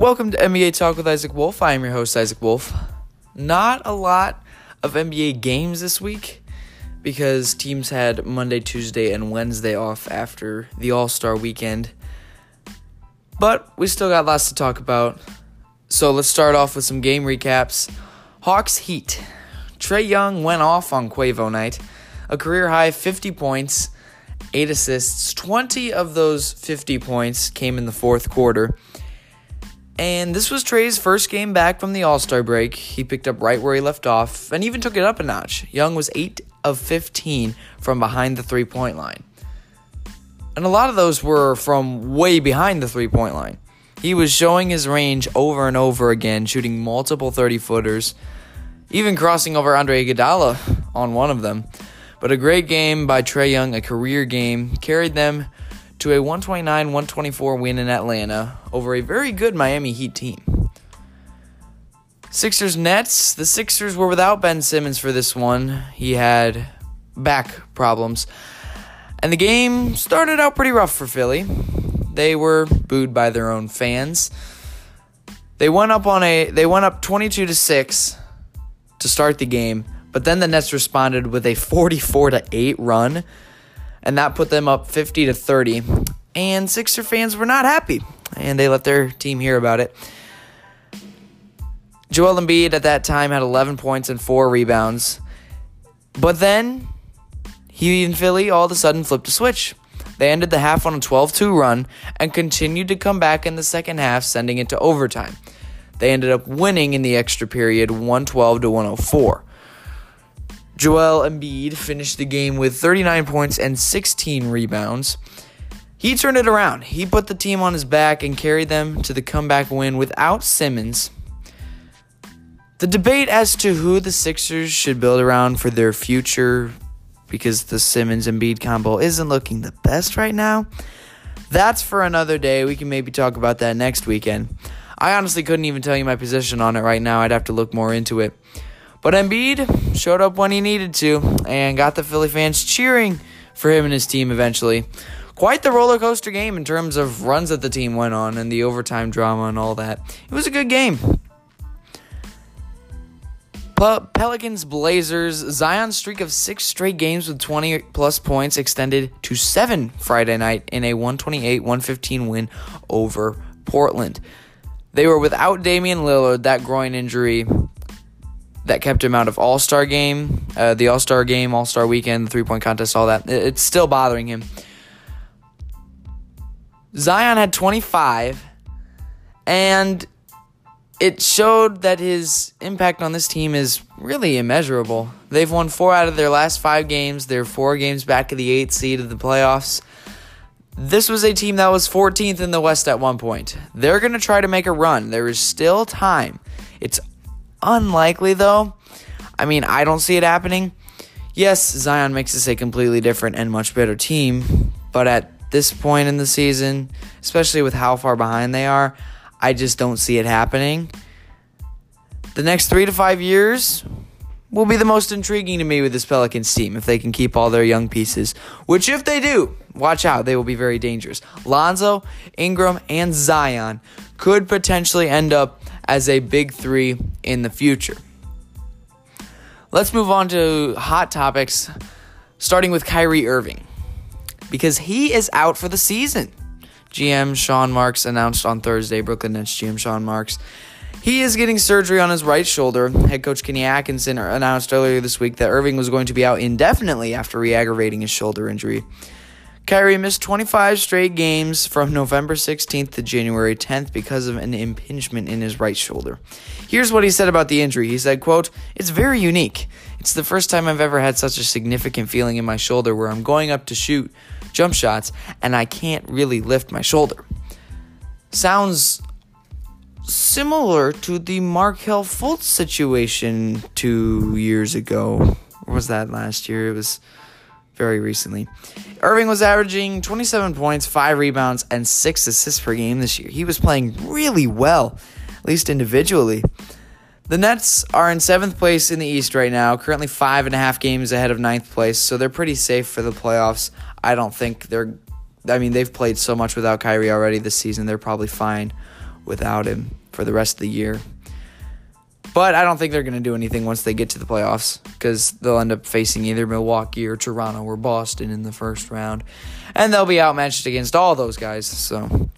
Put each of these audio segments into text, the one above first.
Welcome to NBA Talk with Isaac Wolf. I am your host, Isaac Wolf. Not a lot of NBA games this week because teams had Monday, Tuesday, and Wednesday off after the All Star weekend. But we still got lots to talk about. So let's start off with some game recaps. Hawks Heat. Trae Young went off on Quavo night. A career high 50 points, 8 assists. 20 of those 50 points came in the fourth quarter. And this was Trae's first game back from the All Star break. He picked up right where he left off and even took it up a notch. Young was 8 of 15 from behind the three point line. And a lot of those were from way behind the three point line. He was showing his range over and over again, shooting multiple 30 footers, even crossing over Andre Iguodala on one of them. But a great game by Trae Young, a career game, carried them to a 129 124 win in Atlanta over a very good Miami Heat team. Sixers Nets. The Sixers were without Ben Simmons for this one. He had back problems. And the game started out pretty rough for Philly. They were booed by their own fans. They went up on a they went up 22 to 6 to start the game, but then the Nets responded with a 44 to 8 run and that put them up 50 to 30. And Sixer fans were not happy, and they let their team hear about it. Joel Embiid at that time had 11 points and 4 rebounds. But then he and Philly all of a sudden flipped a switch. They ended the half on a 12 2 run and continued to come back in the second half, sending it to overtime. They ended up winning in the extra period 112 to 104. Joel Embiid finished the game with 39 points and 16 rebounds. He turned it around. He put the team on his back and carried them to the comeback win without Simmons. The debate as to who the Sixers should build around for their future, because the Simmons Embiid combo isn't looking the best right now, that's for another day. We can maybe talk about that next weekend. I honestly couldn't even tell you my position on it right now. I'd have to look more into it. But Embiid showed up when he needed to and got the Philly fans cheering for him and his team eventually. Quite the roller coaster game in terms of runs that the team went on and the overtime drama and all that. It was a good game. Pelicans Blazers Zion's streak of six straight games with 20 plus points extended to seven Friday night in a 128 115 win over Portland. They were without Damian Lillard, that groin injury that kept him out of All Star game, uh, the All Star game, All Star weekend, the three point contest, all that. It's still bothering him. Zion had 25, and it showed that his impact on this team is really immeasurable. They've won four out of their last five games. They're four games back of the eighth seed of the playoffs. This was a team that was 14th in the West at one point. They're going to try to make a run. There is still time. It's unlikely, though. I mean, I don't see it happening. Yes, Zion makes us a completely different and much better team, but at this point in the season, especially with how far behind they are, I just don't see it happening. The next three to five years will be the most intriguing to me with this Pelicans team if they can keep all their young pieces, which, if they do, watch out, they will be very dangerous. Lonzo, Ingram, and Zion could potentially end up as a big three in the future. Let's move on to hot topics, starting with Kyrie Irving, because he is out for the season. GM Sean Marks announced on Thursday, Brooklyn Nets GM Sean Marks. He is getting surgery on his right shoulder. Head coach Kenny Atkinson announced earlier this week that Irving was going to be out indefinitely after re aggravating his shoulder injury. Kyrie missed 25 straight games from November 16th to January 10th because of an impingement in his right shoulder. Here's what he said about the injury. He said, quote, It's very unique. It's the first time I've ever had such a significant feeling in my shoulder where I'm going up to shoot jump shots and I can't really lift my shoulder. Sounds similar to the Markelle Fultz situation two years ago. Or was that last year? It was very recently. Irving was averaging 27 points, 5 rebounds, and 6 assists per game this year. He was playing really well, at least individually. The Nets are in seventh place in the East right now, currently five and a half games ahead of ninth place, so they're pretty safe for the playoffs. I don't think they're. I mean, they've played so much without Kyrie already this season, they're probably fine without him for the rest of the year. But I don't think they're going to do anything once they get to the playoffs because they'll end up facing either Milwaukee or Toronto or Boston in the first round. And they'll be outmatched against all those guys. So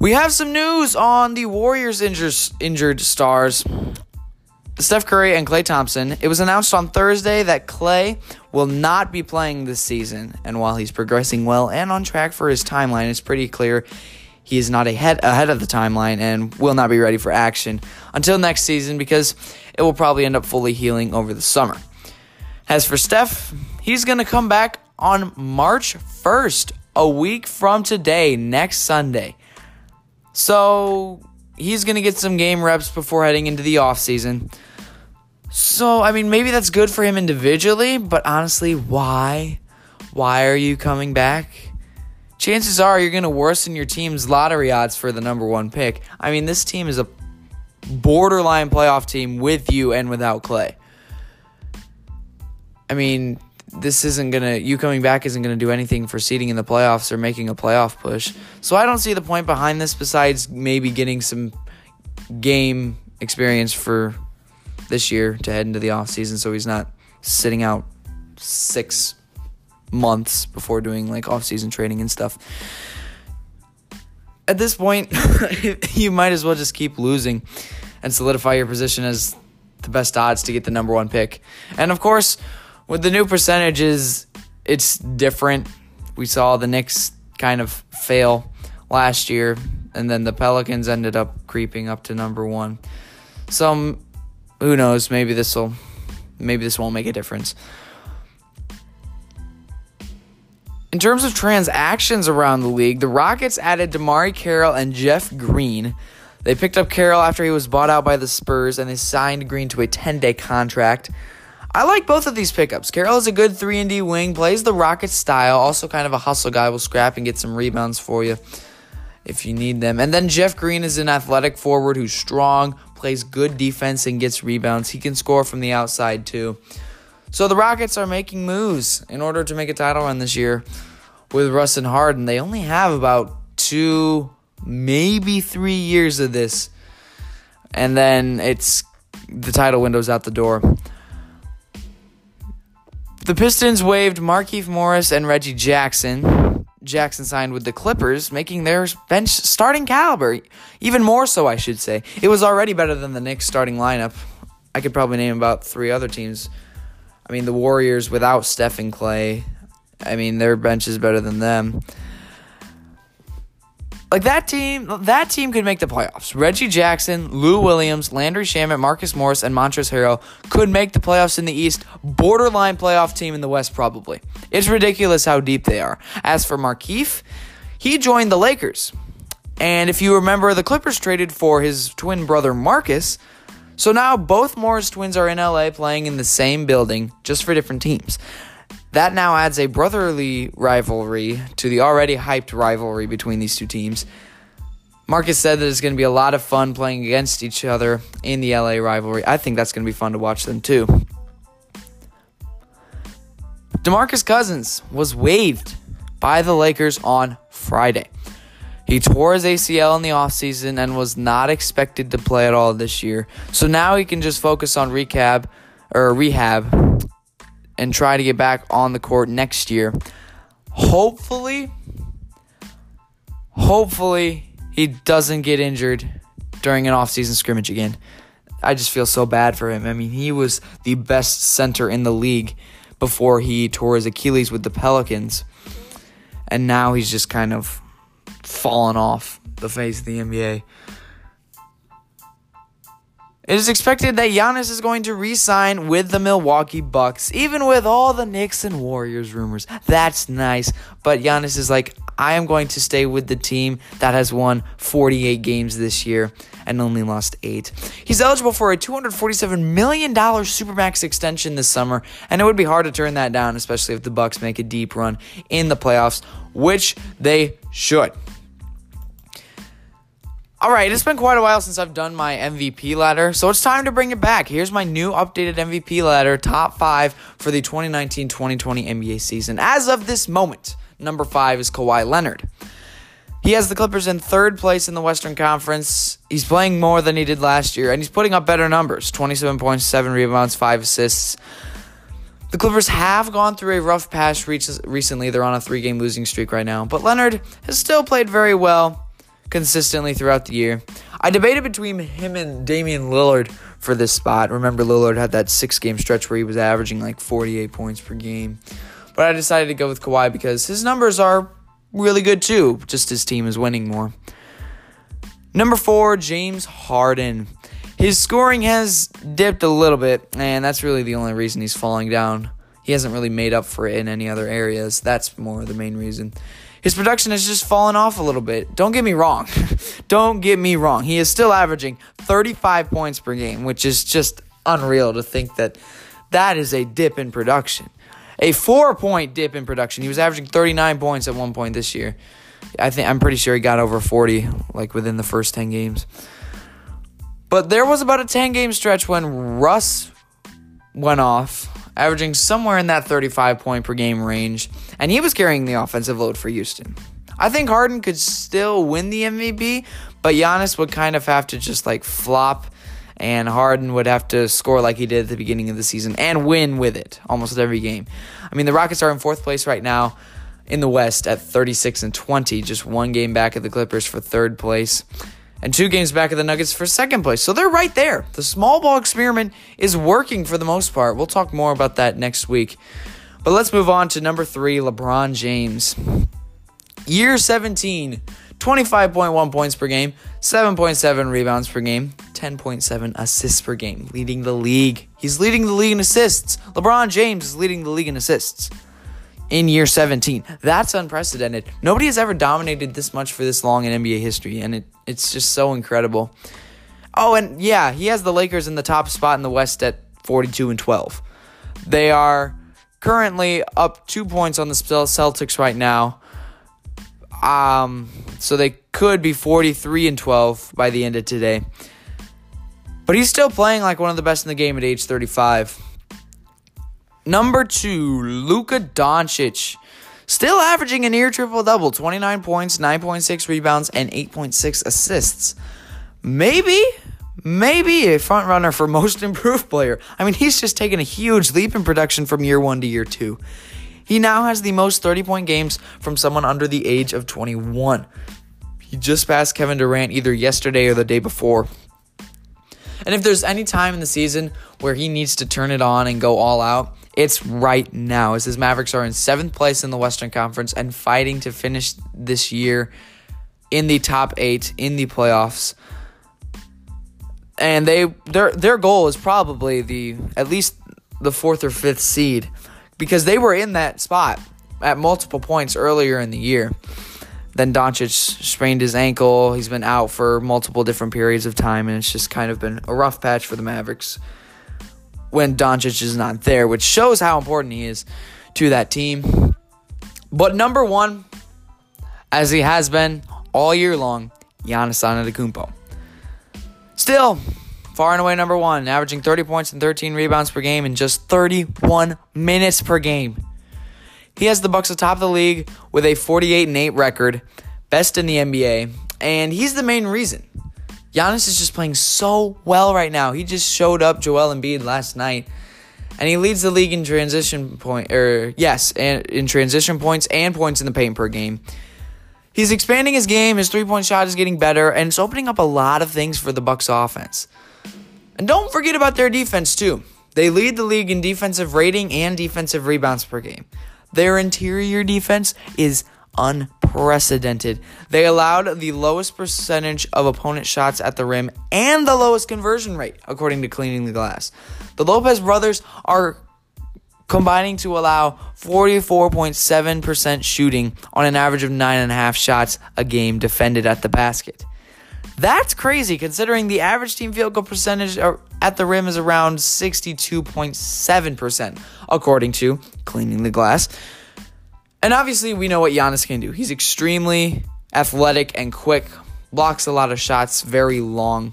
we have some news on the Warriors injured, injured stars. Steph Curry and Klay Thompson. It was announced on Thursday that Klay will not be playing this season. And while he's progressing well and on track for his timeline, it's pretty clear he is not ahead ahead of the timeline and will not be ready for action until next season because it will probably end up fully healing over the summer. As for Steph, he's going to come back on March 1st, a week from today, next Sunday. So he's going to get some game reps before heading into the offseason. So, I mean, maybe that's good for him individually, but honestly, why? Why are you coming back? Chances are you're going to worsen your team's lottery odds for the number one pick. I mean, this team is a borderline playoff team with you and without Klay. I mean, this isn't gonna you coming back isn't gonna do anything for seeding in the playoffs or making a playoff push. So I don't see the point behind this besides maybe getting some game experience for this year to head into the off season so he's not sitting out six months before doing like off season training and stuff. At this point, you might as well just keep losing and solidify your position as the best odds to get the number one pick. And of course, with the new percentages, it's different. We saw the Knicks kind of fail last year, and then the Pelicans ended up creeping up to number one. So who knows? Maybe this will, maybe this won't make a difference. In terms of transactions around the league, the Rockets added DeMarre Carroll and Jeff Green. They picked up Carroll after he was bought out by the Spurs, and they signed Green to a 10-day contract. I like both of these pickups. Carroll is a good 3 and D wing, plays the Rockets style, also kind of a hustle guy, will scrap and get some rebounds for you if you need them. And then Jeff Green is an athletic forward who's strong, plays good defense and gets rebounds. He can score from the outside too. So the Rockets are making moves in order to make a title run this year with Russ and Harden. They only have about 2 maybe 3 years of this. And then it's the title window's out the door. The Pistons waived Markieff Morris and Reggie Jackson. Jackson signed with the Clippers, making their bench starting caliber. Even more so, I should say. It was already better than the Knicks starting lineup. I could probably name about three other teams. I mean, the Warriors without Steph and Klay. I mean, their bench is better than them like that team, that team could make the playoffs. Reggie Jackson, Lou Williams, Landry Shamet, Marcus Morris, and Montrezl Harrell could make the playoffs in the East. Borderline playoff team in the West, probably. It's ridiculous how deep they are. As for Markieff, he joined the Lakers, and if you remember, the Clippers traded for his twin brother Marcus. So now both Morris twins are in LA playing in the same building, just for different teams. That now adds a brotherly rivalry to the already hyped rivalry between these two teams. Marcus said that it's going to be a lot of fun playing against each other in the LA rivalry. I think that's going to be fun to watch them too. DeMarcus Cousins was waived by the Lakers on Friday. He tore his ACL in the offseason and was not expected to play at all this year. So now he can just focus on recap or rehab and try to get back on the court next year. Hopefully, hopefully he doesn't get injured during an offseason scrimmage again. I just feel so bad for him. I mean, he was the best center in the league before he tore his Achilles with the Pelicans. And now he's just kind of fallen off the face of the NBA. It is expected that Giannis is going to re sign with the Milwaukee Bucks, even with all the Knicks and Warriors rumors. That's nice. But Giannis is like, I am going to stay with the team that has won 48 games this year and only lost eight. He's eligible for a $247 million Supermax extension this summer, and it would be hard to turn that down, especially if the Bucks make a deep run in the playoffs, which they should. All right, it's been quite a while since I've done my MVP ladder, so it's time to bring it back. Here's my new updated MVP ladder, top five for the 2019 2020 NBA season. As of this moment, number five is Kawhi Leonard. He has the Clippers in third place in the Western Conference. He's playing more than he did last year, and he's putting up better numbers 27 points, 7 rebounds, 5 assists. The Clippers have gone through a rough patch recently. They're on a three game losing streak right now, but Leonard has still played very well consistently throughout the year. I debated between him and Damian Lillard for this spot. Remember, Lillard had that six game stretch where he was averaging like 48 points per game. But I decided to go with Kawhi because his numbers are really good too, just his team is winning more. Number four, James Harden. His scoring has dipped a little bit, and that's really the only reason he's falling down. He hasn't really made up for it in any other areas. That's more the main reason. His production has just fallen off a little bit. Don't get me wrong. Don't get me wrong. He is still averaging 35 points per game, which is just unreal to think that that is a dip in production. A four point dip in production. He was averaging 39 points at one point this year. I think I'm pretty sure he got over 40 like within the first 10 games. But there was about a 10 game stretch when Russ went off, averaging somewhere in that 35 point per game range, and he was carrying the offensive load for Houston. I think Harden could still win the MVP, but Giannis would kind of have to just like flop, and Harden would have to score like he did at the beginning of the season and win with it almost every game. I mean, the Rockets are in fourth place right now in the West at 36 and 20, just one game back of the Clippers for third place and two games back of the Nuggets for second place. So they're right there. The small ball experiment is working for the most part. We'll talk more about that next week. But let's move on to number three LeBron James. Year 17, 25.1 points per game, 7.7 rebounds per game, 10.7 assists per game, leading the league. He's leading the league in assists. LeBron James is leading the league in assists in year 17. That's unprecedented. Nobody has ever dominated this much for this long in NBA history, and it, it's just so incredible. Oh, and yeah, he has the Lakers in the top spot in the West at 42 and 12. They are currently up two points on the Celtics right now. Um, so they could be 43 and 12 by the end of today. But he's still playing like one of the best in the game at age 35. Number two, Luka Doncic. Still averaging a near triple double 29 points, 9.6 rebounds, and 8.6 assists. Maybe, maybe a front runner for most improved player. I mean, he's just taken a huge leap in production from year one to year two. He now has the most 30 point games from someone under the age of 21. He just passed Kevin Durant either yesterday or the day before. And if there's any time in the season where he needs to turn it on and go all out, it's right now, as his Mavericks are in seventh place in the Western Conference and fighting to finish this year in the top eight in the playoffs. And they their their goal is probably the at least the fourth or fifth seed because they were in that spot at multiple points earlier in the year. Then Doncic sprained his ankle. He's been out for multiple different periods of time, and it's just kind of been a rough patch for the Mavericks when Doncic is not there, which shows how important he is to that team. But number one, as he has been all year long, Giannis Antetokounmpo. Still, far and away number one, averaging 30 points and 13 rebounds per game in just 31 minutes per game. He has the Bucks atop the league with a 48 and 8 record, best in the NBA, and he's the main reason Giannis is just playing so well right now. He just showed up Joel Embiid last night, and he leads the league in transition point or yes, and in transition points and points in the paint per game. He's expanding his game. His three point shot is getting better, and it's opening up a lot of things for the Bucks offense. And don't forget about their defense too. They lead the league in defensive rating and defensive rebounds per game. Their interior defense is unprecedented. They allowed the lowest percentage of opponent shots at the rim and the lowest conversion rate, according to Cleaning the Glass. The Lopez brothers are combining to allow 44.7% shooting on an average of 9.5 shots a game defended at the basket. That's crazy considering the average team field goal percentage at the rim is around 62.7%, according to Cleaning the Glass. And obviously, we know what Giannis can do. He's extremely athletic and quick, blocks a lot of shots, very long.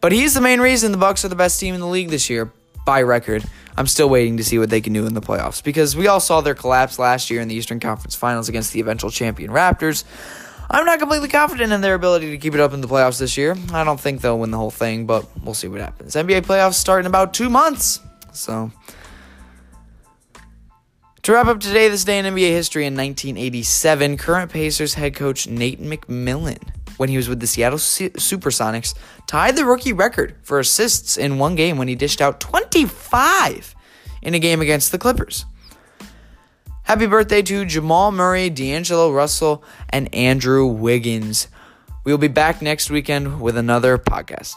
But he's the main reason the Bucks are the best team in the league this year by record. I'm still waiting to see what they can do in the playoffs because we all saw their collapse last year in the Eastern Conference Finals against the eventual champion Raptors. I'm not completely confident in their ability to keep it up in the playoffs this year. I don't think they'll win the whole thing, but we'll see what happens. NBA playoffs start in about two months. So, to wrap up today, this day in NBA history in 1987, current Pacers head coach Nate McMillan, when he was with the Seattle Supersonics, tied the rookie record for assists in one game when he dished out 25 in a game against the Clippers. Happy birthday to Jamal Murray, D'Angelo Russell, and Andrew Wiggins. We will be back next weekend with another podcast.